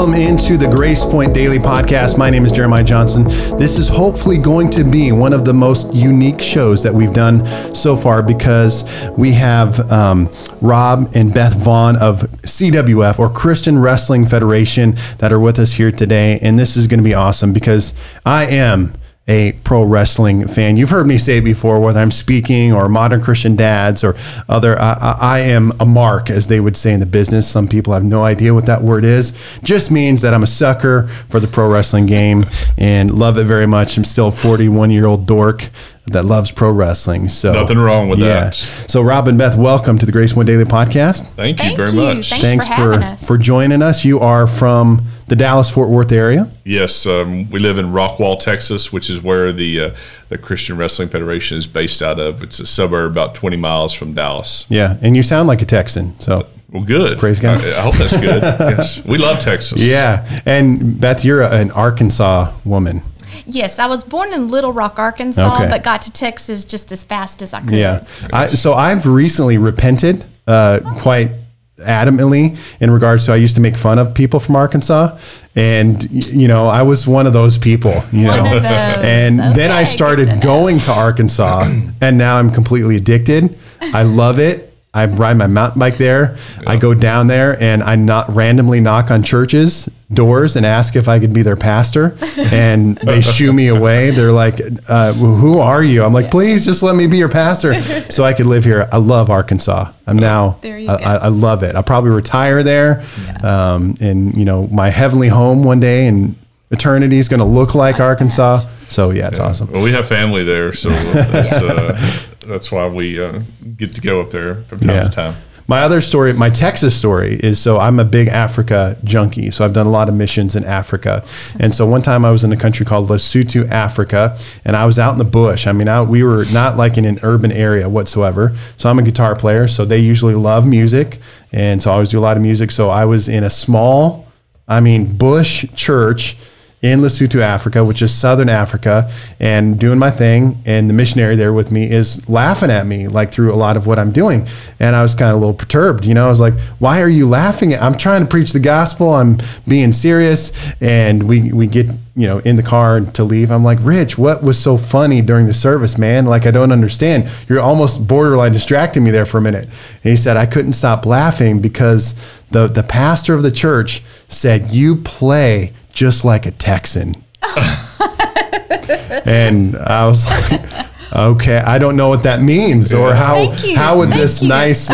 Welcome into the Grace Point Daily Podcast. My name is Jeremiah Johnson. This is hopefully going to be one of the most unique shows that we've done so far because we have um, Rob and Beth Vaughn of CWF or Christian Wrestling Federation that are with us here today. And this is going to be awesome because I am a pro wrestling fan. You've heard me say before, whether I'm speaking or modern Christian dads or other, I, I, am a mark, as they would say in the business. Some people have no idea what that word is. Just means that I'm a sucker for the pro wrestling game and love it very much. I'm still a 41 year old dork that loves pro wrestling. So nothing wrong with yeah. that. So Rob and Beth, welcome to the Grace Point Daily Podcast. Thank you Thank very you. much. Thanks, Thanks for for, for, joining us. You are from the Dallas Fort Worth area. Yes, um, we live in Rockwall, Texas, which is where the uh, the Christian Wrestling Federation is based out of. It's a suburb about 20 miles from Dallas. Yeah, and you sound like a Texan. So well, good. Praise God. I, I hope that's good. yes, we love Texas. Yeah, and Beth, you're an Arkansas woman. Yes, I was born in Little Rock, Arkansas, okay. but got to Texas just as fast as I could. Yeah. I, so I've recently repented uh, quite adamantly in regards to I used to make fun of people from Arkansas. And you know I was one of those people you know? and okay, then I started going to Arkansas and now I'm completely addicted. I love it I ride my mountain bike there. I go down there and I not randomly knock on churches doors and ask if I could be their pastor, and they shoo me away. They're like, uh, "Who are you?" I'm like, "Please, just let me be your pastor, so I could live here." I love Arkansas. I'm now. There you I, go. I, I love it. I'll probably retire there, yeah. um, and you know, my heavenly home one day, and eternity is going to look like Arkansas. So yeah, it's yeah. awesome. Well, we have family there, so that's, uh, that's why we uh, get to go up there from time yeah. to time. My other story, my Texas story, is so I'm a big Africa junkie. So I've done a lot of missions in Africa. And so one time I was in a country called Lesotho, Africa, and I was out in the bush. I mean, I, we were not like in an urban area whatsoever. So I'm a guitar player. So they usually love music. And so I always do a lot of music. So I was in a small, I mean, bush church in Lesotho, Africa, which is southern Africa, and doing my thing. And the missionary there with me is laughing at me, like through a lot of what I'm doing. And I was kind of a little perturbed. You know, I was like, why are you laughing? I'm trying to preach the gospel. I'm being serious. And we, we get, you know, in the car to leave. I'm like, Rich, what was so funny during the service, man? Like, I don't understand. You're almost borderline distracting me there for a minute. And he said, I couldn't stop laughing because the, the pastor of the church said, You play just like a Texan. and I was like, okay, I don't know what that means or how how would Thank this you. nice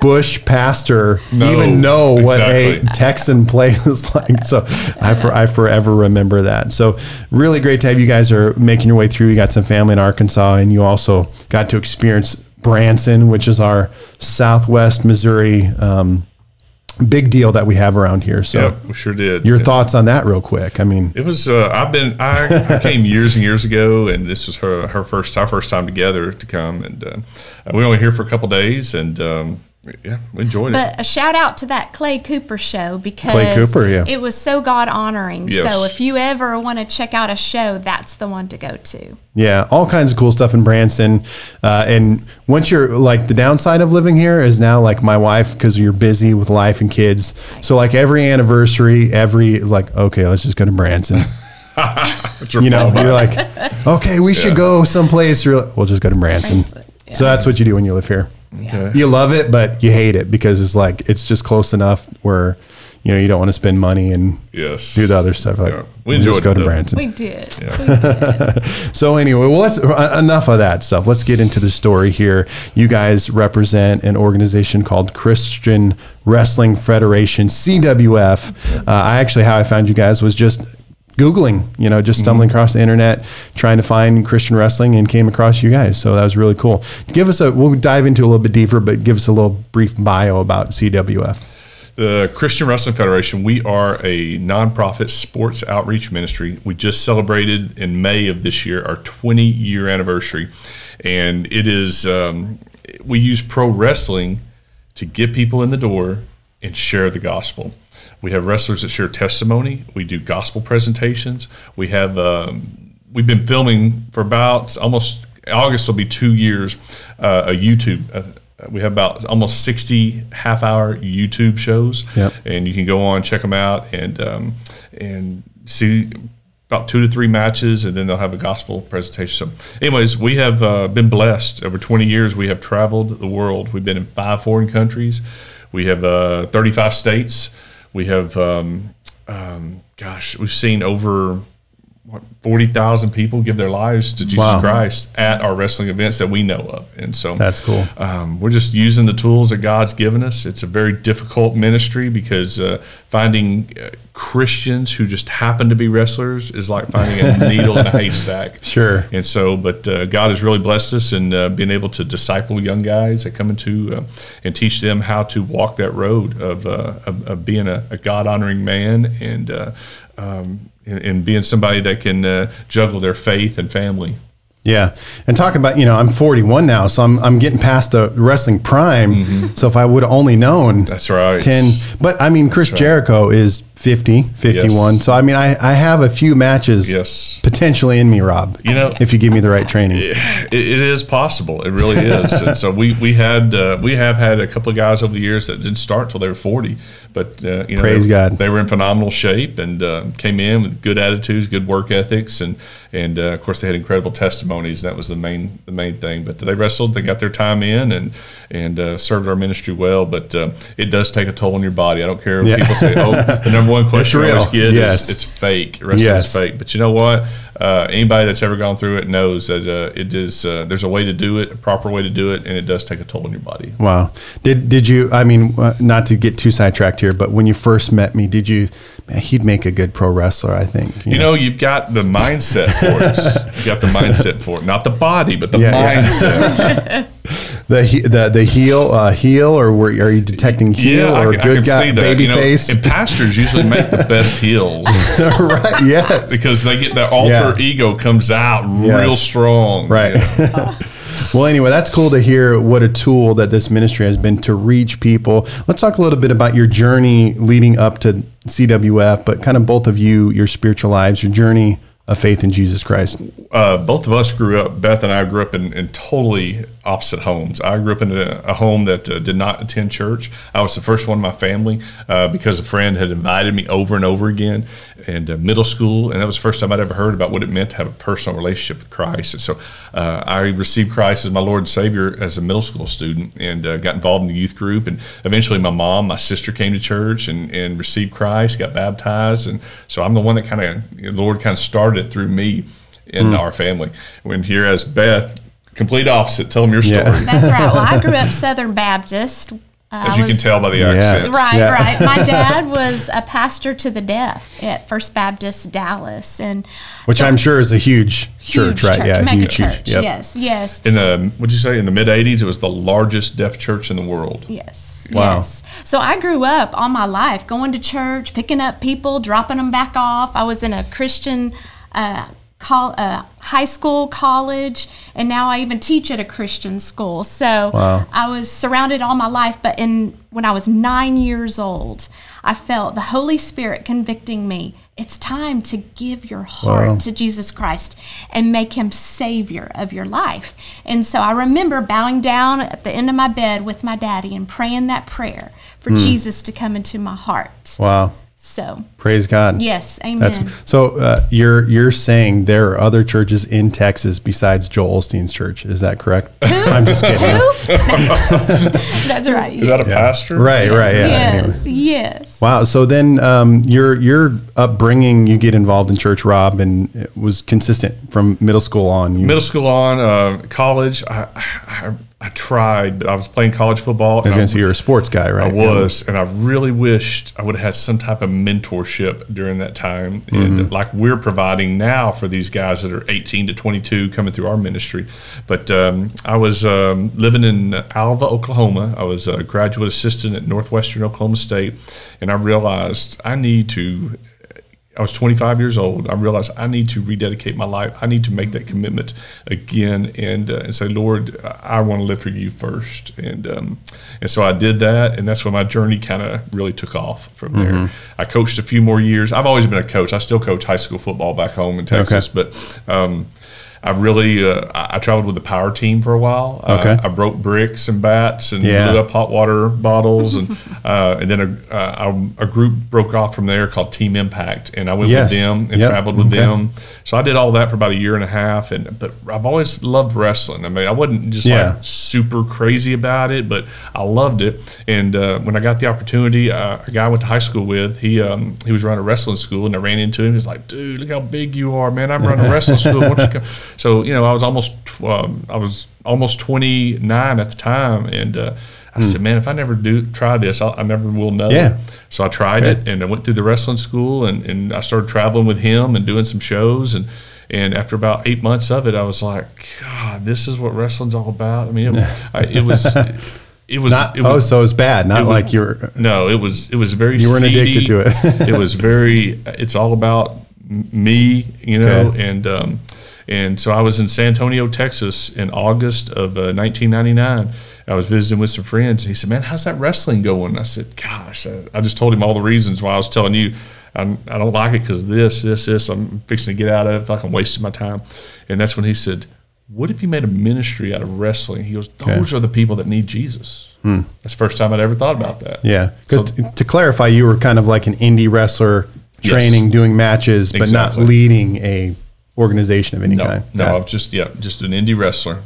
bush pastor no, even know what exactly. a Texan play is like. So I for, I forever remember that. So really great to have you guys are making your way through. You got some family in Arkansas and you also got to experience Branson, which is our Southwest Missouri um, big deal that we have around here. So yeah, we sure did. Your yeah. thoughts on that, real quick? I mean, it was. Uh, I've been. I, I, came years and years ago, and this was her her first our first time together to come, and uh, we only here for a couple days, and um, yeah, enjoyed but it. But a shout out to that Clay Cooper show because Clay Cooper, yeah. it was so God honoring. Yes. So if you ever want to check out a show, that's the one to go to. Yeah, all kinds of cool stuff in Branson. Uh, and once you're like the downside of living here is now like my wife because you're busy with life and kids. So like every anniversary, every like okay, let's just go to Branson. you know, you're like, okay, we should go someplace. Real- we'll just go to Branson. Branson. Yeah. So that's what you do when you live here. Okay. You love it, but you hate it because it's like it's just close enough where you know you don't want to spend money and yes. do the other stuff. Like yeah. we enjoyed just go to Branson. We did. Yeah. We did. so anyway, well, let's uh, enough of that stuff. Let's get into the story here. You guys represent an organization called Christian Wrestling Federation (CWF). Uh, I actually how I found you guys was just Googling, you know, just stumbling mm-hmm. across the internet, trying to find Christian wrestling and came across you guys. So that was really cool. Give us a, we'll dive into a little bit deeper, but give us a little brief bio about CWF. The Christian Wrestling Federation, we are a nonprofit sports outreach ministry. We just celebrated in May of this year our 20 year anniversary. And it is, um, we use pro wrestling to get people in the door and share the gospel. We have wrestlers that share testimony. We do gospel presentations. We have um, we've been filming for about almost August will be two years uh, a YouTube a, we have about almost 60 half hour YouTube shows, yep. and you can go on check them out and um, and see about two to three matches, and then they'll have a gospel presentation. So, anyways, we have uh, been blessed over 20 years. We have traveled the world. We've been in five foreign countries. We have uh, 35 states. We have, um, um, gosh, we've seen over what, 40,000 people give their lives to Jesus wow. Christ at our wrestling events that we know of. And so that's cool. Um, we're just using the tools that God's given us. It's a very difficult ministry because uh, finding uh, Christians who just happen to be wrestlers is like finding a needle in a haystack. Sure. And so, but uh, God has really blessed us in uh, being able to disciple young guys that come into uh, and teach them how to walk that road of, uh, of, of, being a, a God honoring man and um, and, being somebody that can uh, juggle their faith and family. Yeah, and talk about you know I'm 41 now, so I'm I'm getting past the wrestling prime. Mm-hmm. So if I would have only known, that's right, 10. But I mean, Chris right. Jericho is 50, 51. Yes. So I mean, I, I have a few matches yes. potentially in me, Rob. You know, if you give me the right training, it, it is possible. It really is. and so we we had uh, we have had a couple of guys over the years that didn't start until they were 40, but uh, you know, praise they, God, they were in phenomenal shape and uh, came in with good attitudes, good work ethics, and and uh, of course they had incredible testimonies. That was the main the main thing. But they wrestled, they got their time in, and and uh, served our ministry well. But uh, it does take a toll on your body. I don't care yeah. people say, oh, the number one question I always get yes. is it's fake. Wrestling yes. is fake. But you know what? Uh, anybody that's ever gone through it knows that uh, it is. Uh, there's a way to do it, a proper way to do it, and it does take a toll on your body. Wow. Did did you? I mean, uh, not to get too sidetracked here, but when you first met me, did you? He'd make a good pro wrestler, I think. You, you know? know? you've got the mindset for it. you got the mindset for it, not the body, but the yeah, mindset. Yeah. the the the heel uh, heel or were, are you detecting heel yeah, or I, good I guy baby you know, face? And pastors usually make the best heels, right? Yes, because they get that alter ego comes out yes. real strong, right? You know? Well, anyway, that's cool to hear what a tool that this ministry has been to reach people. Let's talk a little bit about your journey leading up to CWF, but kind of both of you, your spiritual lives, your journey of faith in Jesus Christ? Uh, both of us grew up, Beth and I grew up in, in totally opposite homes. I grew up in a, a home that uh, did not attend church. I was the first one in my family uh, because a friend had invited me over and over again in uh, middle school, and that was the first time I'd ever heard about what it meant to have a personal relationship with Christ. And so uh, I received Christ as my Lord and Savior as a middle school student and uh, got involved in the youth group. And eventually, my mom, my sister came to church and, and received Christ, got baptized. And so I'm the one that kind of, the Lord kind of started it through me in mm. our family. When here as Beth, complete opposite. Tell them your story. Yeah. That's right. Well, I grew up Southern Baptist. Uh, As you was, can tell by the accent. Right, yeah. right. My dad was a pastor to the deaf at First Baptist Dallas, and which so, I'm sure is a huge, huge church, right? Church, yeah, huge, church. huge. Yep. Yes, yes. In the what'd you say? In the mid '80s, it was the largest deaf church in the world. Yes. Wow. Yes. So I grew up all my life going to church, picking up people, dropping them back off. I was in a Christian uh, col- uh, high school, college, and now I even teach at a Christian school. So wow. I was surrounded all my life. But in when I was nine years old, I felt the Holy Spirit convicting me. It's time to give your heart wow. to Jesus Christ and make him savior of your life. And so I remember bowing down at the end of my bed with my daddy and praying that prayer for mm. Jesus to come into my heart. Wow. So praise God. Yes, amen. That's, so uh, you're you're saying there are other churches in Texas besides Joel Osteen's church. Is that correct? Who? I'm just kidding. That's right. Is that a pastor? Right, yes, right. Yeah. Yes, anyway. yes. Wow. So then um, your your upbringing, you get involved in church, Rob, and it was consistent from middle school on. You, middle school on, uh, college. I, I I tried, but I was playing college football. I was going to say you're a sports guy, right? I was, and I really wished I would have had some type of mentorship during that time, mm-hmm. and like we're providing now for these guys that are 18 to 22 coming through our ministry. But um, I was um, living in Alva, Oklahoma. I was a graduate assistant at Northwestern Oklahoma State, and I realized I need to I was 25 years old. I realized I need to rededicate my life. I need to make that commitment again and, uh, and say, Lord, I want to live for you first. And um, and so I did that, and that's when my journey kind of really took off from there. Mm-hmm. I coached a few more years. I've always been a coach. I still coach high school football back home in Texas, okay. but um, I really uh, I, traveled with the power team for a while. Uh, Okay. I broke bricks and bats and Yeah. blew up hot water bottles and uh, and then a, uh, a, a group broke off from there called Team Impact and I went Yes. with them and Yep. traveled with Okay. them. So I did all that for about a year and a half and but I've always loved wrestling. I mean I wasn't just Yeah. like super crazy about it, but I loved it. And uh, when I got the opportunity, uh, a guy I went to high school with, he um, he was running a wrestling school, and I ran into him. He's like, "Dude, look how big you are, man! I'm running a wrestling school. Why don't you come?" So you know, I was almost tw- um, I was almost 29 at the time, and uh, I said, "Man, if I never do try this, I'll, I never will know." Yeah. So I tried it, and I went through the wrestling school, and, and I started traveling with him and doing some shows, and and after about eight months of it, I was like, God, this is what wrestling's all about. I mean, it, I, it was, it was, Not, it oh, was, so it's bad. Not it was- like you're. no, it was, it was very. You weren't seedy. addicted to it. it was very. It's all about me, you know, Okay. and um, and so I was in San Antonio, Texas, in August of uh, 1999. I was visiting with some friends, and he said, "Man, how's that wrestling going?" I said, "Gosh," I, I just told him all the reasons why I was telling you. I'm, I don't like it because this, this, this. I'm fixing to get out of it. I feel like I'm wasting my time. And that's when he said, "What if you made a ministry out of wrestling?" He goes, "Those are the people that need Jesus." That's the first time I'd ever thought about that. Hmm. Yeah. Because So- to clarify, you were kind of like an indie wrestler Yes. training, doing matches, but Exactly. not leading a organization of any No, kind. no, I it. was just yeah, just an indie wrestler.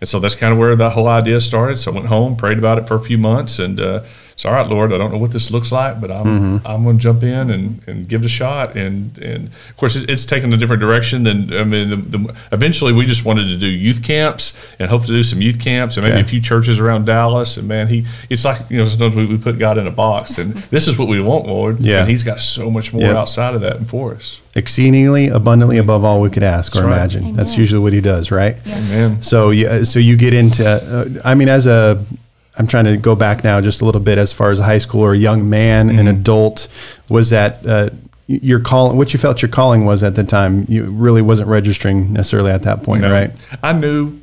And so that's kind of where that whole idea started. So I went home, prayed about it for a few months, and uh, it's all right, Lord. I don't know what this looks like, but I'm Mm-hmm. I'm going to jump in and, and give it a shot. And and of course, it, it's taken a different direction than I mean. The, the, eventually, we just wanted to do youth camps and hope to do some youth camps and maybe Okay. a few churches around Dallas. And man, he it's like you know sometimes we, we put God in a box, and this is what we want, Lord. Yeah. and He's got so much more Yep. outside of that for us. Exceedingly abundantly above all we could ask or right. imagine. That's usually what he does, right? Yes. Amen. So you, so you get into. Uh, I mean, as a, I'm trying to go back now just a little bit as far as a high school or a young man, Mm-hmm. an adult. Was that uh, your calling? What you felt your calling was at the time? You really wasn't registering necessarily at that point, No. right? I knew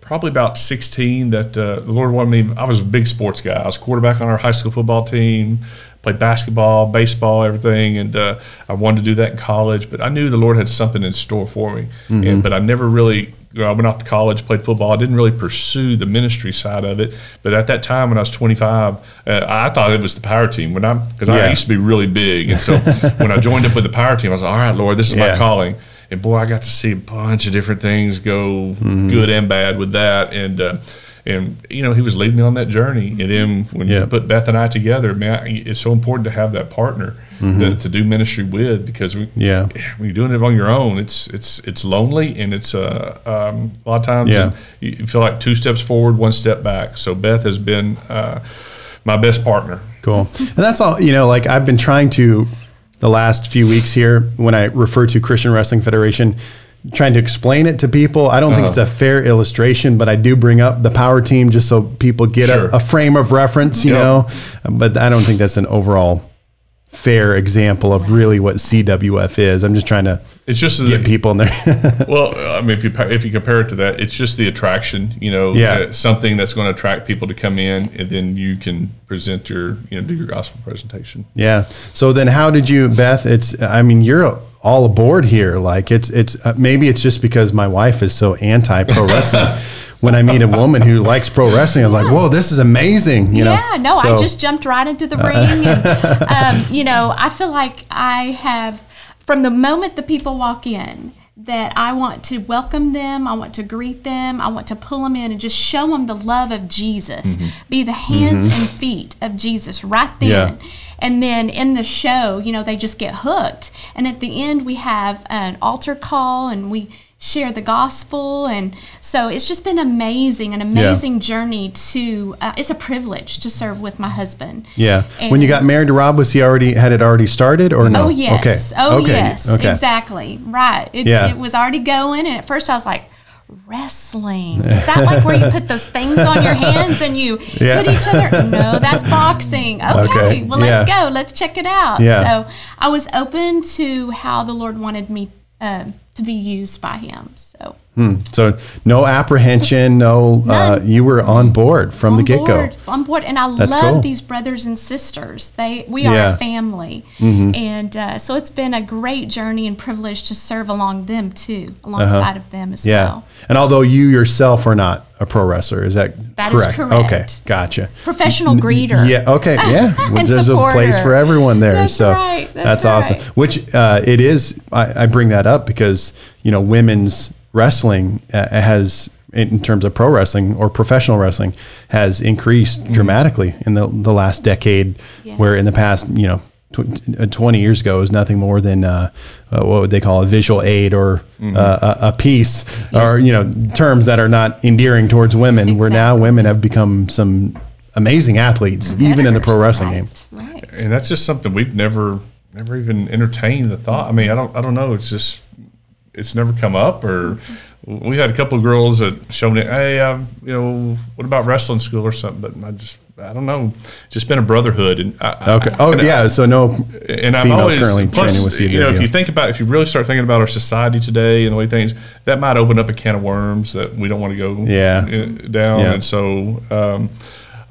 probably about 16 that uh, the Lord wanted me. I was a big sports guy. I was quarterback on our high school football team, played basketball, baseball, everything, and uh, I wanted to do that in college. But I knew the Lord had something in store for me. Mm-hmm. And, but I never really. I went off to college, played football. I didn't really pursue the ministry side of it. But at that time, when I was 25, uh, I thought it was the power team. When I because I used to be really big, and so when I joined up with the power team, I was like, "All right, Lord, this is Yeah. my calling." And boy, I got to see a bunch of different things go Mm-hmm. good and bad with that. And uh, and you know, he was leading me on that journey. And then when Yeah. you put Beth and I together, man, it's so important to have that partner to, to do ministry with because we, Mm-hmm. Yeah. when you're doing it on your own, it's it's it's lonely and it's uh, um, a lot of times Yeah. you feel like two steps forward, one step back. So Beth has been uh, my best partner. Cool. And that's all, you know, like I've been trying to the last few weeks here when I refer to Christian Wrestling Federation, trying to explain it to people. I don't think it's a fair illustration, but I do bring up the power team just so people get Sure. a, a frame of reference, you Yep. know. But I don't think that's an overall fair example of really what CWF is. I'm just trying to It's just get people in there. Well, I mean, if you if you compare it to that, it's just the attraction. You know, Yeah. uh, something that's going to attract people to come in, and then you can present your you know do your gospel presentation. Yeah. So then, how did you, Beth? It's. I mean, you're all aboard here. Like it's. It's uh, maybe it's just because my wife is so anti pro wrestling. when I meet a woman who likes pro wrestling, I was like, "Whoa, this is amazing!" You know. yeah, no, I just jumped right into the uh, ring. And, um, you know, I feel like I have, from the moment the people walk in, that I want to welcome them, I want to greet them, I want to pull them in and just show them the love of Jesus, mm-hmm. be the hands mm-hmm. and feet of Jesus right then. Yeah. And then in the show, you know, they just get hooked. And at the end, we have an altar call and we share the gospel. And so it's just been amazing, an amazing journey to, uh, it's a privilege to serve with my husband. Yeah. when you got married to Rob, was he already had it already started or no? Oh, yes. Okay. Oh, okay. yes. Okay. Exactly. Right. It, Yeah. it was already going. And at first I was like, wrestling. Is that like where you put those things on your hands and you Yeah. put each other? No, that's boxing. Okay. Okay. Well, let's Yeah. go. Let's check it out. Yeah. So I was open to how the Lord wanted me uh, to be used by Him. So So no apprehension, no. Uh, you were on board from the get go. on board, and I That's love cool. these brothers and sisters. They we Yeah. Mm-hmm. are a family, and uh, so it's been a great journey and privilege to serve along them too, alongside of them as Uh-huh. Yeah. well. And although you yourself are not a pro wrestler, is that That is correct? correct. Okay, gotcha. Professional greeter. Yeah. Okay. Yeah. Well, There's a place for everyone there. That's so right, that's awesome. right. Which uh, it is. I, I bring that up because you know women's wrestling uh, has, in terms of pro wrestling or professional wrestling, has increased dramatically in the the last decade. Where in the past, you know. tw- uh, 20 years ago is nothing more than uh, uh, what would they call a visual aid or uh, a, a piece or you know terms that are not endearing towards women where now women have become some amazing athletes even in the pro Betters, wrestling game right, Right. and that's just something we've never never even entertained the thought. I mean, I don't I don't know. It's just it's never come up or. We had a couple of girls that showed me, hey, um, you know, what about wrestling school or something? But I just, I don't know. It's just been a brotherhood, and I, I- okay oh and I- yeah so no and I'm always currently plus, training with you know if you think about if you really start thinking about our society today and the way things that might open up a can of worms that we don't want to go Yeah. down Yeah. and so um,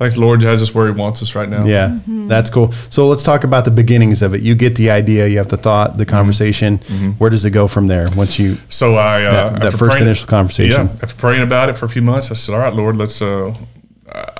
I think the Lord has us where He wants us right now. yeah Mm-hmm. that's cool so let's talk about the beginnings of it you get the idea you have the thought Mm-hmm. the conversation where does it go from there once you So I uh, That- that after first initial conversation. Yeah, after praying about it for a few months, I said, "All right, Lord, let's. Uh,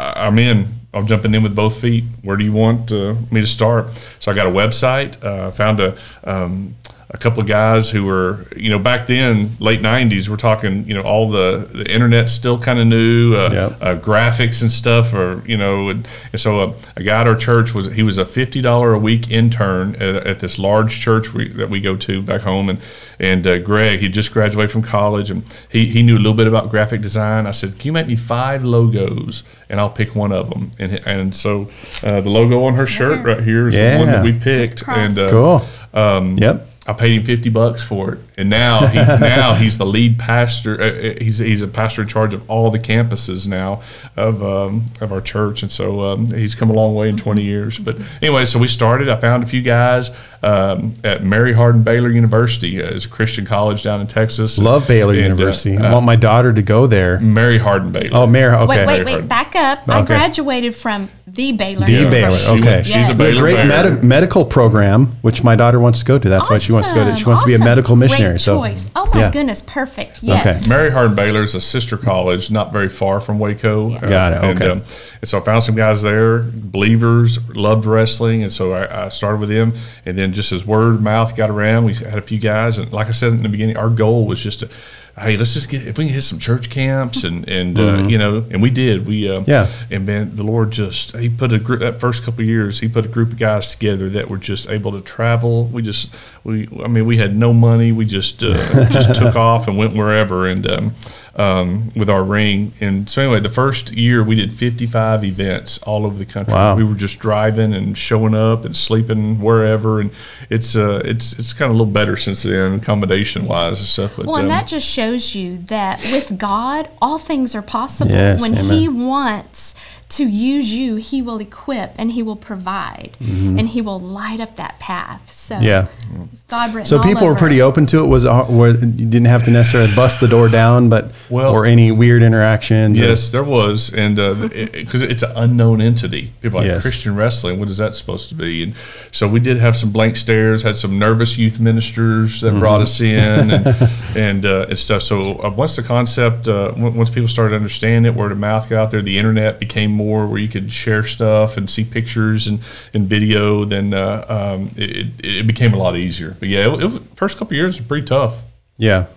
I, I'm in. I'm jumping in with both feet. Where do you want uh, me to start?" So I got a website. Uh, found a. Um, a couple of guys who were, you know, back then, late '90s. We're talking, you know, all the the internet's still kind of new, uh, Yep. uh, graphics and stuff, or you know, and, and so uh, a guy at our church was he was a fifty dollar a week intern at, at this large church we, that we go to back home, and and uh, Greg he just graduated from college and he, he knew a little bit about graphic design. I said, can you make me five logos and I'll pick one of them, and and so uh, the logo on her shirt right here is the one that we picked, Cross. and uh, cool um, yep I paid him fifty bucks for it, and now he, now he's the lead pastor. Uh, uh, he's he's a pastor in charge of all the campuses now of um, of our church, and so um, he's come a long way in twenty years. But anyway, so we started. I found a few guys um, at Mary Hardin Baylor University, uh, it's a Christian college down in Texas. love Baylor And, uh, University I uh, want my daughter to go there Mary Hardin Baylor. oh Mary. okay Wait, wait, wait. Back up. I graduated from the Baylor. The Baylor, University. okay. She's a Baylor great Bear. medi- medical program which my daughter wants to go to that's why she wants to go to she wants to be a Awesome. medical Great missionary so choice. Oh my yeah. goodness, perfect. Yes. Mary Hardin Baylor is a sister college, not very far from Waco. Uh, Got it, And, okay. um, and so I found some guys there, believers, loved wrestling, and so I, I started with them. And then just as word of mouth got around, we had a few guys, and like I said in the beginning, our goal was just to. Hey, let's just get if we can hit some church camps and and uh, you know and we did we uh, Mm-hmm. Yeah. and man the Lord just he put a group that first couple of years he put a group of guys together that were just able to travel we just we I mean we had no money we just uh, just took off and went wherever and um, um, with our ring and so anyway the first year we did 55 events all over the country Wow. we were just driving and showing up and sleeping wherever and it's uh it's it's kind of a little better since then accommodation wise and stuff but Well, and um, that just shows you that with God, all things are possible. Yes, when amen. He wants to use you, He will equip and He will provide and He will light up that path. So, Mm-hmm. Yeah. God written So all people were pretty open to it. Was it where you didn't have to necessarily bust the door down, but Well- or any weird interactions. or- Yes, there was, and because it's an unknown entity, people are like Yes. Christian wrestling. What is that supposed to be? And so we did have some blank stares. Had some nervous youth ministers that brought us in, and and, uh, and stuff. So uh, once the concept, uh, once people started understanding it, word of mouth got out there. The internet became more where you could share stuff and see pictures and, and video. Then uh, um, it, it, became a lot easier. But yeah, it, it was, first couple of years was pretty tough. Yeah.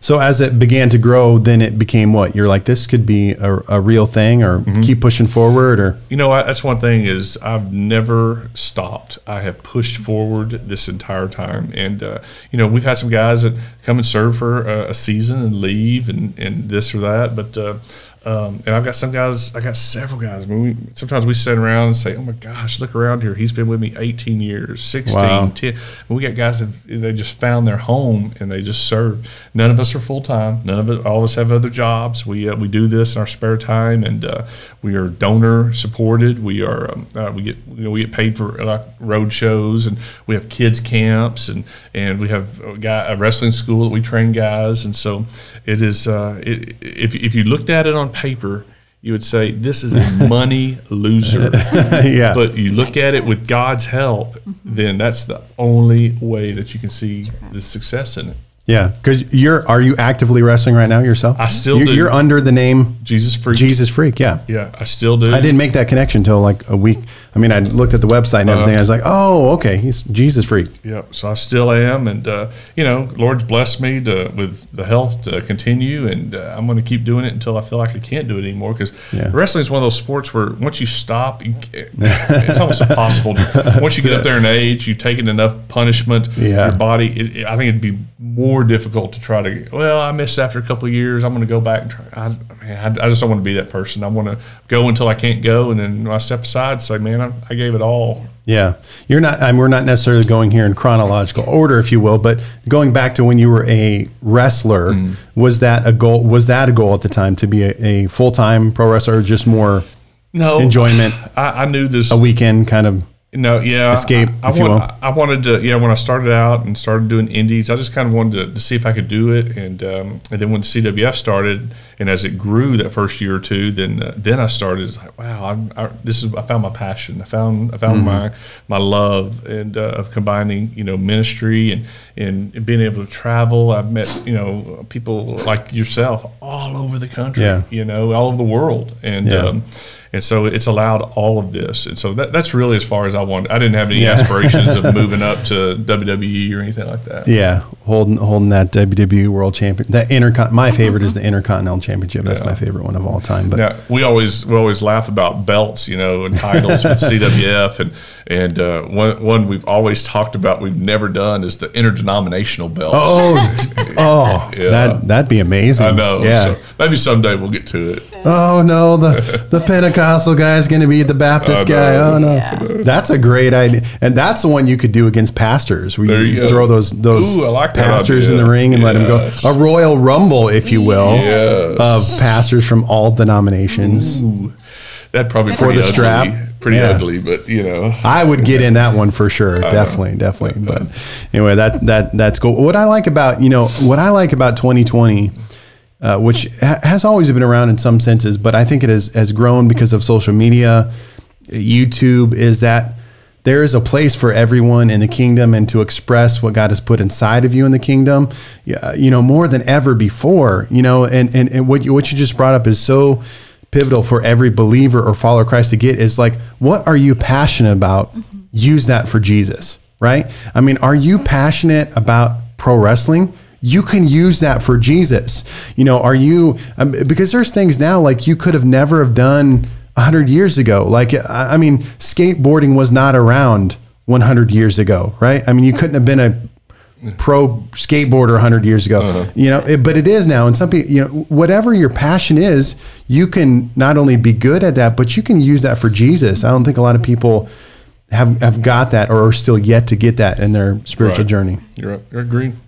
So as it began to grow, then it became what you're like. This could be a, a real thing, or Mm-hmm. keep pushing forward, or You know, I, that's one thing is I've never stopped. I have pushed forward this entire time, and uh, you know, we've had some guys that come and serve for a, a season and leave, and, and this or that. But uh, Um, and I've got some guys, I got several guys. I mean, we, sometimes we sit around and say, "Oh my gosh, look around here. He's been with me 18 years, 16, Wow. 10." And we got guys that they just found their home and they just serve. None of us are full time. None of it. All of us have other jobs. We uh, we do this in our spare time, and uh, we are donor supported. We are um, uh, we get you know, we get paid for like road shows, and we have kids camps, and and we have a, guy, a wrestling school that we train guys, and so it is. Uh, it, if if you looked at it on paper. You would say this is a money loser, yeah. but you look at it with God's help, mm-hmm. then that's the only way that you can see the success in it. Yeah. Because you're, are you actively wrestling right now yourself? I still you're, do. You're under the name Jesus freak. Jesus Freak. Yeah. Yeah, I still do. I didn't make that connection until like a week. I mean, I looked at the website and everything. I was like, oh, okay. He's Jesus Freak. Yeah, so I still am, and uh, you know, Lord's blessed me to with the health to continue, and uh, I'm going to keep doing it until I feel like I can't do it anymore. Because Yeah. wrestling is one of those sports where once you stop, you, it's almost impossible. To, once you get up there in age, you've taken enough punishment. Yeah. Your body, it- I think it'd be more difficult to try to. Well, I missed after a couple of years. I'm going to go back and try. I, man, I, I just don't want to be that person. I want to go until I can't go, and then I step aside, say, man, I, I gave it all. Yeah, you're not. I mean, we're not necessarily going here in chronological order, if you will, but going back to when you were a wrestler, mm-hmm. was that a goal? Was that a goal at the time to be a, a full time pro wrestler, or just more No enjoyment, I, I knew this. a weekend kind of? No, yeah, Escape, I, I, want-. I wanted to, yeah. When I started out and started doing indies, I just kind of wanted to, to see if I could do it, and um, and then when CWF started, and as it grew that first year or two, then uh, then I started. It's like, wow, I'm, I, this is I found my passion. I found I found Mm-hmm. my my love and uh, of combining you know ministry and, and and being able to travel. I've met you know people like yourself all over the country, Yeah. you know, all over the world, and. Yeah. Um, and so it's allowed all of this. And so that, that's really as far as I wanted. I didn't have any aspirations of moving up to WWE or anything like that. Yeah, holding holding that WWE World Champion. That intercon. My favorite is the Intercontinental Championship. That's my favorite one of all time. But Now we always we always laugh about belts, you know, and titles with CWF, and and uh, one one we've always talked about we've never done is the interdenominational belts. oh, oh, Yeah. that that'd be amazing. I know. Yeah. So maybe someday we'll get to it. Oh no, the the Pentecostal guy is going to be the Baptist guy. Oh no, that's a great idea, and that's the one you could do against pastors. Where There you, you go. throw those those Ooh, I like that pastors in idea. the ring and let them go. Yes. A royal rumble, if you will, Yes. of pastors from all denominations. That probably For the ugly, strap? pretty Yeah. ugly, but you know. I would get in that one for sure. Definitely, definitely. But anyway, that that that's cool. What I like about you know what I like about 2020, uh, which ha- has always been around in some senses, but I think it has has grown because of social media, YouTube, is that there is a place for everyone in the kingdom and to express what God has put inside of you in the kingdom. Yeah, you know more than ever before. You know, and and, and what you, what you just brought up is so pivotal for every believer or follower of Christ to get is like, what are you passionate about? Use that for Jesus, right? I mean, are you passionate about pro wrestling? You can use that for Jesus. You know, are you, um, because there's things now like you could have never have done 100 years ago. Like, I I mean, skateboarding was not around 100 years ago, right? I mean, you couldn't have been a pro skateboarder 100 years ago you know it, but it is now and some people you know whatever your passion is you can not only be good at that but you can use that for jesus i don't think a lot of people have have got that or are still yet to get that in their spiritual Right. journey You're, you're agreeing.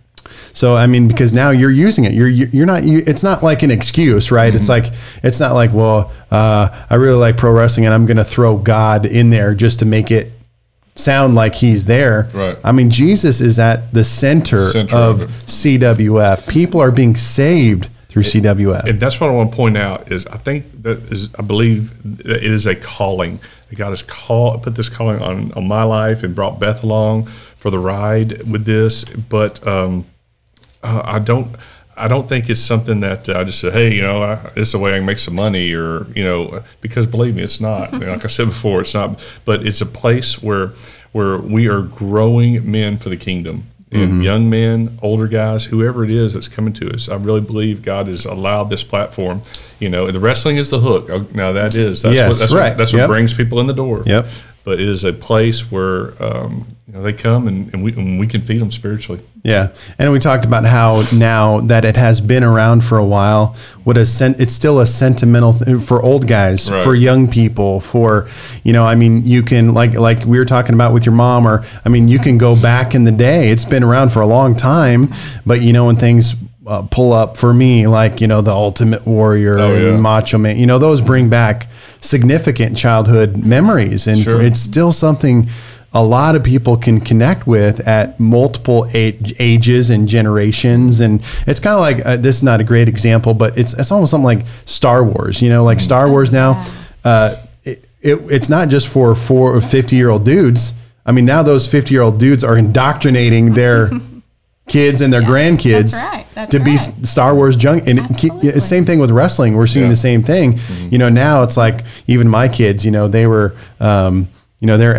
so I mean, because now you're using it, you're you're not. You, it's not like an excuse, right? It's Mm-hmm. like it's not like, well, uh, I really like pro wrestling, and I'm going to throw God in there just to make it sound like He's there. Right. I mean, Jesus is at the center, Center of of. CWF. People are being saved through CWF. And that's what I want to point out is I think that is I believe that it is a calling. God has call put this calling on on my life and brought Beth along for the ride with this. But um, uh, I don't I don't think it's something that I just say, hey, you know, I, this is a way I can make some money, or you know, because believe me, it's not. like I said before, it's not. But it's a place where where we are growing men for the kingdom. And young men, older guys, whoever it is that's coming to us, I really believe God has allowed this platform. You know, the wrestling is the hook. Oh, Now that is that's Yes, what that's right. what, that's Yep. what brings people in the door. Yep. But it is a place where um, you know, they come and, and we and we can feed them spiritually. Yeah, and we talked about how now that it has been around for a while, what a sen- it's still a sentimental th- for old guys, Right. for young people, for you know, I mean, you can like like we were talking about with your mom, or I mean, you can go back in the day. It's been around for a long time, but you know, when things uh, pull up for me, like you know, the Ultimate Warrior Oh, yeah. and Macho Man, you know, those bring back significant childhood memories, and Sure. it's still something a lot of people can connect with at multiple age, ages and generations and it's kind of like uh, this is not a great example but it's it's almost something like Star Wars you know like Star Wars now uh, it, it, it's not just for four or 50 year old dudes I mean now those 50 year old dudes are indoctrinating their kids and their grandkids that's right, that's to be right. Star Wars junk and it, Absolutely. same thing with wrestling we're seeing Yeah. the same thing you know now it's like even my kids you know they were um, you know they're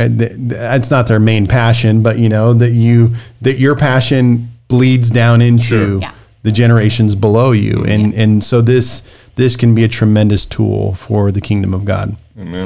it's not their main passion but you know that you that your passion bleeds down into Sure. Yeah. the generations below you and and so this this can be a tremendous tool for the kingdom of God Amen.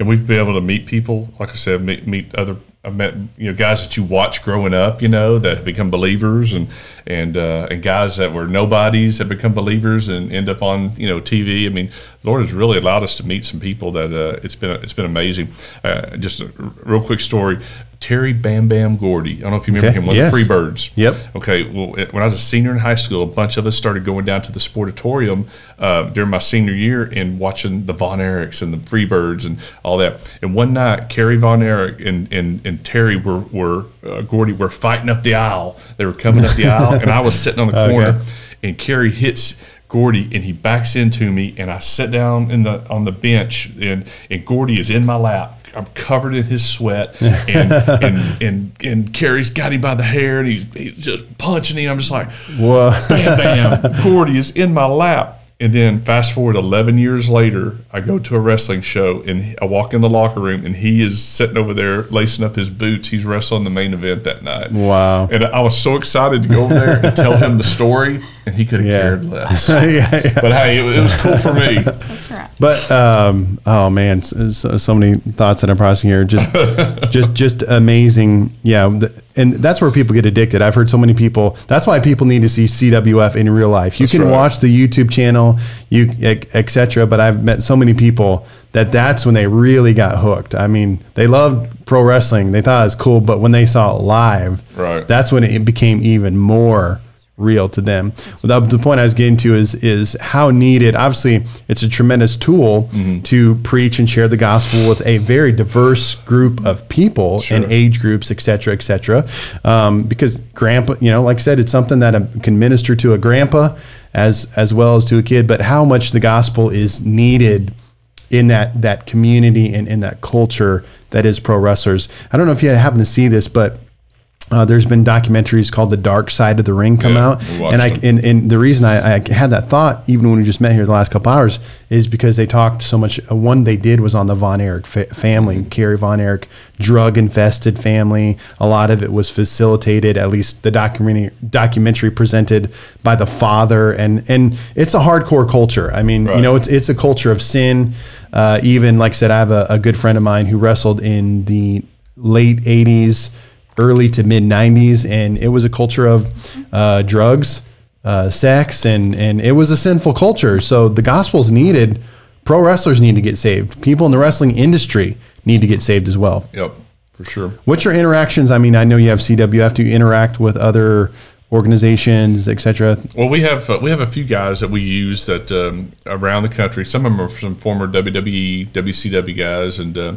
And we've been able to meet people, like I said, meet, meet other. I met you know guys that you watch growing up, you know, that have become believers, and and uh, and guys that were nobodies have become believers and end up on you know TV. I mean, the Lord has really allowed us to meet some people that uh, it's been it's been amazing. Uh, just a real quick story. Terry Bam Bam Gordy. I don't know if you remember Okay, him, one yes. of the Freebirds. Yep. Okay, well, when I was a senior in high school, a bunch of us started going down to the sportatorium uh, during my senior year and watching the Von Erichs and the Freebirds and all that. And one night, Kerry Von Erich and, and, and Terry were, were uh, Gordy were fighting up the aisle. They were coming up the aisle, and I was sitting on the corner, and Kerry hits. Gordy and he backs into me and I sit down in the on the bench and and Gordy is in my lap. I'm covered in his sweat and and, and and Kerry's got him by the hair and he's he's just punching him. I'm just like Whoa. bam bam. Gordy is in my lap. And then fast forward 11 years later, I go to a wrestling show and I walk in the locker room and he is sitting over there lacing up his boots. He's wrestling the main event that night. Wow. And I was so excited to go over there and tell him the story, and he could have Yeah. cared less. yeah, yeah. But hey, it, it was cool for me. That's right. But um, oh man, so, so so many thoughts that I'm processing here. Just, just, just amazing. Yeah, and that's where people get addicted. I've heard so many people. That's why people need to see CWF in real life. You can right. watch the YouTube channel, you etc. But I've met so many people that that's when they really got hooked. I mean, they loved pro wrestling. They thought it was cool, but when they saw it live, Right. that's when it became even more real to them. Well, the, the point I was getting to is is how needed. Obviously, it's a tremendous tool to preach and share the gospel with a very diverse group of people and age groups, et cetera, et cetera. Um, because grandpa, you know, like I said, it's something that um, can minister to a grandpa as as well as to a kid. But how much the gospel is needed in that that community and in that culture that is pro wrestlers. I don't know if you happen to see this, but uh, there's been documentaries called "The Dark Side of the Ring" come Yeah, out, and I and, and the reason I, I had that thought even when we just met here the last couple hours is because they talked so much. uh, One they did was on the Von Erich fa- family, Kerry Von Erich, drug infested family. A lot of it was facilitated, at least the documentary documentary presented by the father, and and it's a hardcore culture. I mean, you know, it's it's a culture of sin. Uh, even like I said, I have a, a good friend of mine who wrestled in the late '80s early to mid 90s and it was a culture of uh, drugs uh, sex and and it was a sinful culture. So the gospel's needed pro wrestlers need to get saved. People in the wrestling industry need to get saved as well. Yep, for sure. what's your interactions? I mean i know you have cwf do you interact with other organizations etc Well, we have uh, we have a few guys that we use that um, around the country. Some of them are some former WWE, WCW guys, and uh,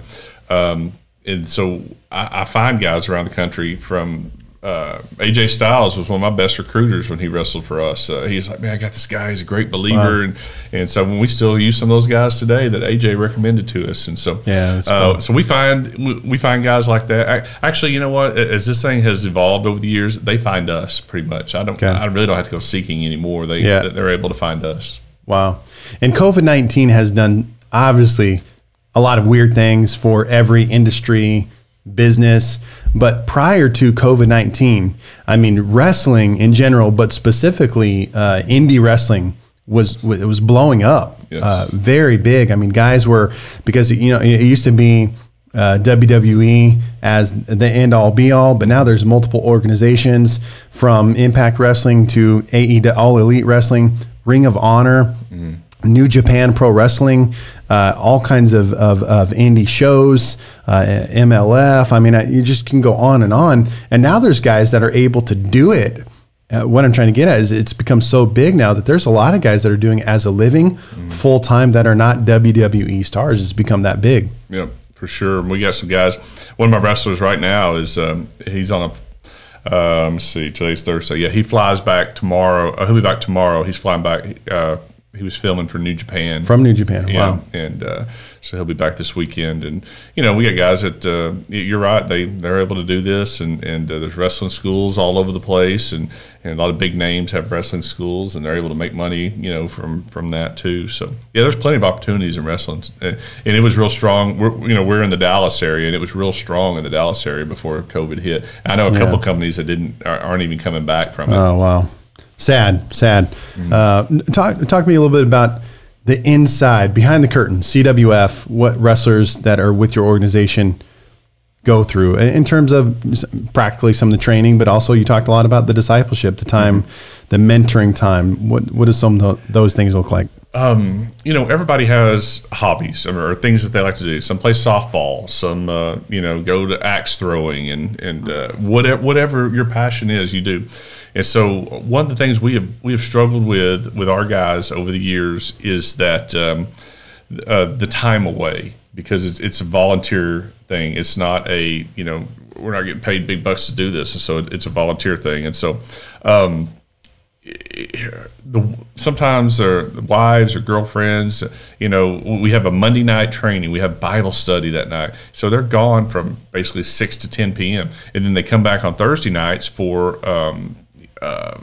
um, and so I, I find guys around the country from. Uh, AJ Styles was one of my best recruiters when he wrestled for us. Uh, he's like, man, I got this guy. He's a great believer, and and so when we still use some of those guys today that AJ recommended to us, and so Yeah, uh, so we find we, find guys like that. I, actually, you know what? As this thing has evolved over the years, they find us pretty much. I don't. Okay. I really don't have to go seeking anymore. They Yeah. they're able to find us. Wow. And COVID 19 has done obviously a lot of weird things for every industry, business. But prior to COVID 19, I mean, wrestling in general, but specifically uh, indie wrestling. Was it was blowing up, Yes. uh, very big. I mean, guys were because you know it used to be uh, WWE as the end all be all, but now there's multiple organizations from Impact Wrestling to AE All Elite Wrestling, Ring of Honor. New Japan Pro Wrestling, uh, all kinds of, of, of indie shows, uh, MLF. I mean, I, you just can go on and on. And now there's guys that are able to do it. Uh, what I'm trying to get at is it's become so big now that there's a lot of guys that are doing as a living, full time, that are not WWE stars. It's become that big. Yeah, for sure. We got some guys. One of my wrestlers right now is um, he's on a. Um, let's see, today's Thursday. Yeah, he flies back tomorrow. Uh, he'll be back tomorrow. He's flying back. Uh, he was filming for New Japan From New Japan. yeah, Wow. and uh, so he'll be back this weekend. And you know, we got guys that uh, you're right. They they're able to do this, and and uh, there's wrestling schools all over the place, and and a lot of big names have wrestling schools, and they're able to make money, you know, from from that too. So yeah, there's plenty of opportunities in wrestling, and, it was real strong. We're you know we're in the Dallas area, and it was real strong in the Dallas area before COVID hit. I know a couple Yeah. companies that didn't aren't even coming back from it. Oh wow, sad, sad. Mm-hmm. Uh, talk talk to me a little bit about the inside, behind the curtain, CWF. What wrestlers that are with your organization go through in terms of practically some of the training, but also you talked a lot about the discipleship, the time, Mm-hmm. the mentoring time. What what does some of tho- those things look like? you know, everybody has hobbies or, or things that they like to do. Some play softball, some uh, you know go to axe throwing, and and uh, whatever whatever your passion is, you do. And so one of the things we have we have struggled with with our guys over the years is that um, uh, the time away because it's it's a volunteer thing. It's not a you know we're not getting paid big bucks to do this, and so it's a volunteer thing. And so um, the sometimes their wives or girlfriends, you know, we have a Monday night training, we have Bible study that night, so they're gone from basically six to ten p.m. and then they come back on Thursday nights for um, uh,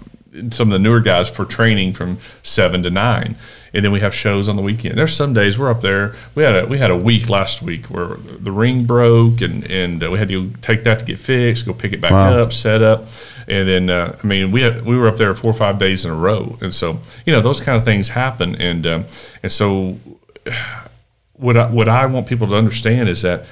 some of the newer guys for training from seven to nine. And then we have shows on the weekend. There's some days we're up there. We had a we had a week last week where the ring broke and and uh, we had to take that to get fixed, go pick it back Wow. up, set up, and then uh, I mean we had, we were up there four or five days in a row, and so you know those kind of things happen, and um, and so what I, what I want people to understand is that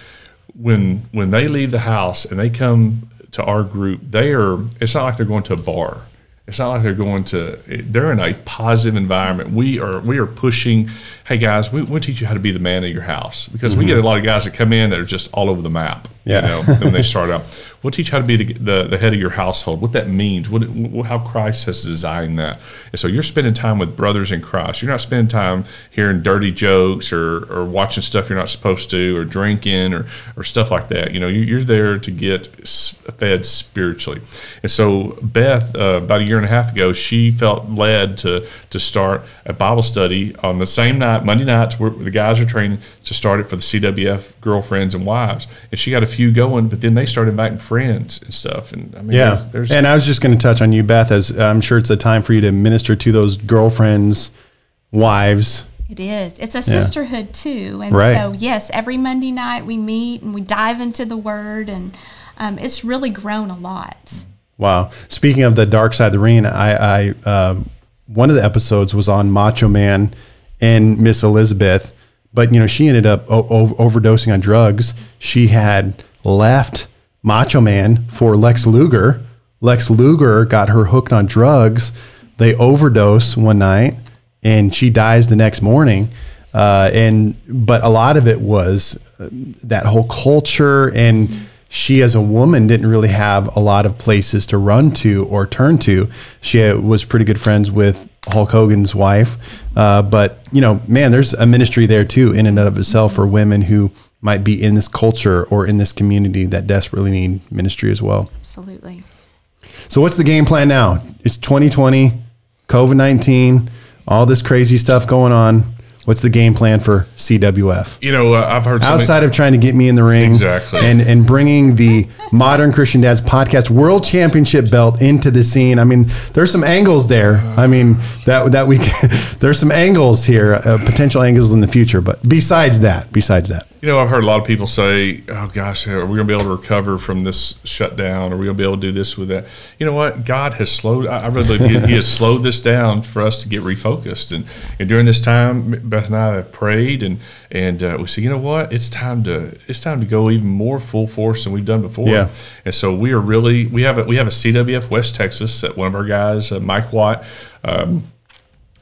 when when they leave the house and they come to our group, they are. It's not like they're going to a bar. It's not like they're going to. They're in a positive environment. We are we are pushing. Hey guys, we we teach you how to be the man of your house because we get a lot of guys that come in that are just all over the map. Yeah. You know, when they start out, we'll teach you how to be the, the, the head of your household. What that means. What how Christ has designed that. And so you're spending time with brothers in Christ. You're not spending time hearing dirty jokes or, or watching stuff you're not supposed to or drinking or, or stuff like that. You know, you- you're there to get fed spiritually. And so Beth, uh, about a year and a half ago, she felt led to to start a Bible study on the same night, Monday nights, where the guys are training to start it for the CWF girlfriends and wives. And she got a few going, but then they started inviting friends and stuff. And I mean, Yeah, there's, there's and I was just going to touch on you, Beth, as I'm sure it's a time for you to minister to those girlfriends, wives. It is. It's a sisterhood too. And Right. so, yes, every Monday night we meet and we dive into the word, and um, it's really grown a lot. Wow. Speaking of the dark side of the ring, I, I uh, one of the episodes was on Macho Man and Miss Elizabeth, but you know she ended up o- o- overdosing on drugs. She had left Macho Man for Lex Luger. Lex Luger got her hooked on drugs. They overdose one night, and she dies the next morning. Uh, and but a lot of it was uh, that whole culture and she as a woman didn't really have a lot of places to run to or turn to. She uh, was pretty good friends with Hulk Hogan's wife, uh, but you know, man, there's a ministry there too, in and of itself, for women who might be in this culture or in this community that desperately need ministry as well. Absolutely. So, what's the game plan now? It's 2020, COVID 19, all this crazy stuff going on. What's the game plan for CWF? you know, uh, I've heard so many- outside of trying to get me in the ring Exactly. and and bringing the modern christian dads podcast world championship belt into the scene i mean there's some angles there i mean that that we can, there's some angles here uh, potential angles in the future but besides that besides that You know, I've heard a lot of people say, "Oh gosh, are we going to be able to recover from this shutdown? Are we going to be able to do this with that?" You know what? God has slowed. I really believe He has slowed this down for us to get refocused. And, and during this time, Beth and I have prayed, and and uh, we said, you know what? It's time to it's time to go even more full force than we've done before. Yeah. And so we are really we have a we have a CWF West Texas that one of our guys, uh, Mike Watt. Um,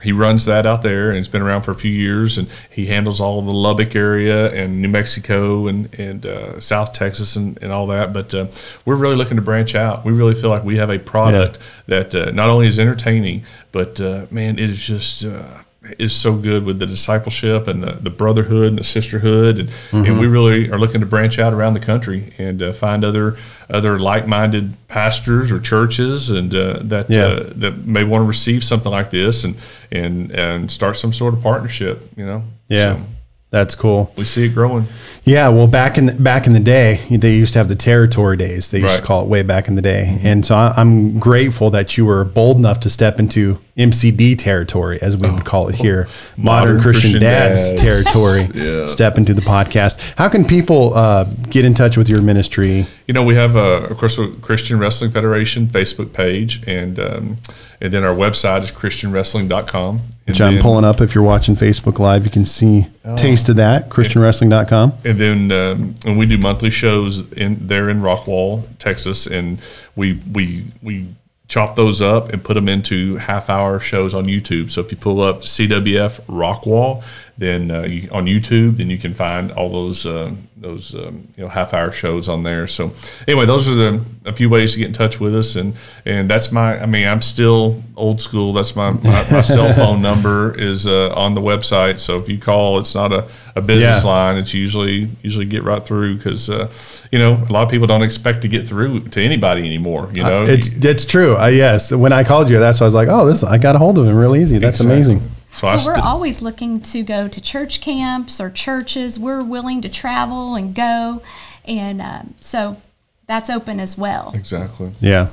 he runs that out there and he's been around for a few years and he handles all the Lubbock area and New Mexico and, and uh, South Texas and, and all that. But uh, we're really looking to branch out. We really feel like we have a product that uh, not only is entertaining, but uh, man, it is just uh, is so good with the discipleship and the, the brotherhood and the sisterhood and, and we really are looking to branch out around the country and uh, find other other like-minded pastors or churches and uh, that Yeah. uh, that may want to receive something like this and and and start some sort of partnership you know Yeah. So That's cool. we see it growing Yeah, well, back in the, back in the day, they used to have the territory days. They used Right. to call it way back in the day, and so I, I'm grateful that you were bold enough to step into MCD territory, as we would call it here, modern, Modern Christian, Christian Dads, Dads. territory. Yeah. Step into the podcast. How can people uh, get in touch with your ministry? You know, we have a, of course, a Christian Wrestling Federation Facebook page, and um, and then our website is christianwrestling.com. Which I'm pulling up. If you're watching Facebook Live, you can see taste of that. ChristianWrestling.com. And then um, and we do monthly shows in there in Rockwall, Texas, and we we we chop those up and put them into half hour shows on YouTube. So if you pull up CWF Rockwall, then uh, you, on YouTube, then you can find all those uh, those um, you know half hour shows on there. So anyway, those are the a few ways to get in touch with us, and and that's my I mean I'm still old school. That's my my, my cell phone number is uh, on the website. So if you call, it's not a, a business Yeah. line. It's usually usually get right through because uh, you know a lot of people don't expect to get through to anybody anymore. You know, It's it's true. Uh, yes. When I called you, that's why I was like, oh, this I got a hold of him real easy. That's Exactly. amazing. So I Well, we're always looking to go to church camps or churches. We're willing to travel and go, and um, so that's open as well. exactly. Yeah,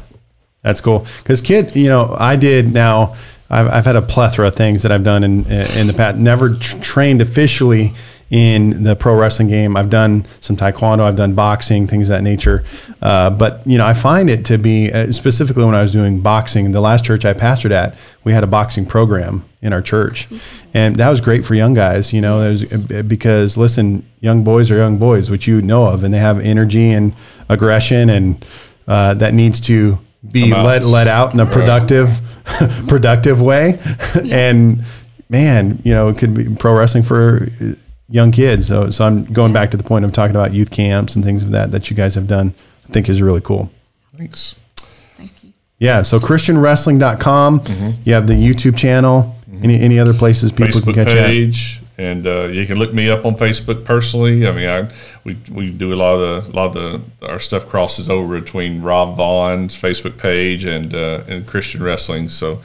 that's cool. Because kid, you know, I did now. I've, I've had a plethora of things that I've done in in the past. Never tr- trained officially in the pro wrestling game. I've done some taekwondo. I've done boxing, things of that nature. Uh, but you know, I find it to be uh, specifically when I was doing boxing. The last church I pastored at, we had a boxing program in our church, and that was great for young guys. You know, there's because listen, young boys are young boys, which you know of, and they have energy and aggression, and uh, that needs to be let let out in a productive productive way. and man, you know, it could be pro wrestling for young kids. So so I'm going back to the point of talking about youth camps and things of that that you guys have done. I think is really cool. Thanks. Thank you. Yeah. So ChristianWrestling.com. Mm-hmm. You have the YouTube channel. Any any other places people Facebook can catch you? at? page, and uh, you can look me up on Facebook personally. I mean, I we, we do a lot of the, a lot of the our stuff crosses over between Rob Vaughn's Facebook page and uh, and Christian Wrestling. So,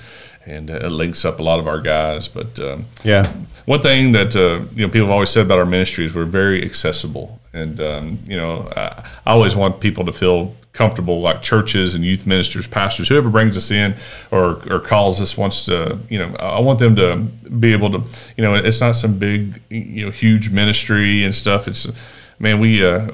and uh, it links up a lot of our guys. But um, Yeah. one thing that uh, you know people have always said about our ministry is we're very accessible, and um, you know I, I always want people to feel comfortable, like churches and youth ministers, pastors, whoever brings us in or or calls us wants to, you know, I want them to be able to, you know, it's not some big, you know, huge ministry and stuff. It's man, we uh,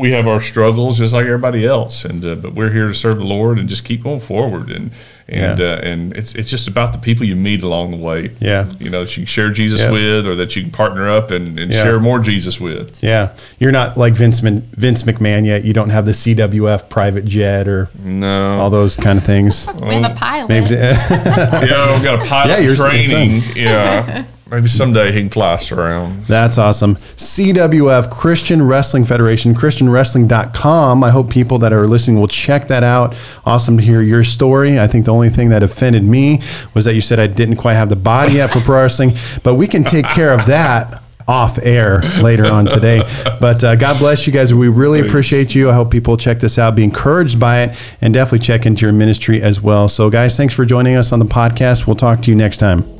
we have our struggles just like everybody else, and uh, but we're here to serve the Lord and just keep going forward, and and Yeah. uh, and it's it's just about the people you meet along the way. Yeah. you know, that you can share Jesus Yeah. with, or that you can partner up and, and Yeah. share more Jesus with. Yeah. You're not like Vince Mc- Vince McMahon yet. You don't have the CWF private jet or No, all those kind of things. We have a pilot. Maybe yeah, we got a pilot Yeah, you're training. Yeah, maybe someday he can fly us around. That's awesome. CWF, Christian Wrestling Federation, ChristianWrestling.com. I hope people that are listening will check that out. Awesome to hear your story. I think the only thing that offended me was that you said I didn't quite have the body yet for pro wrestling, but we can take care of that off air later on today. But uh, God bless you guys. We really appreciate you. I hope people check this out, be encouraged by it, and definitely check into your ministry as well. So, guys, thanks for joining us on the podcast. We'll talk to you next time.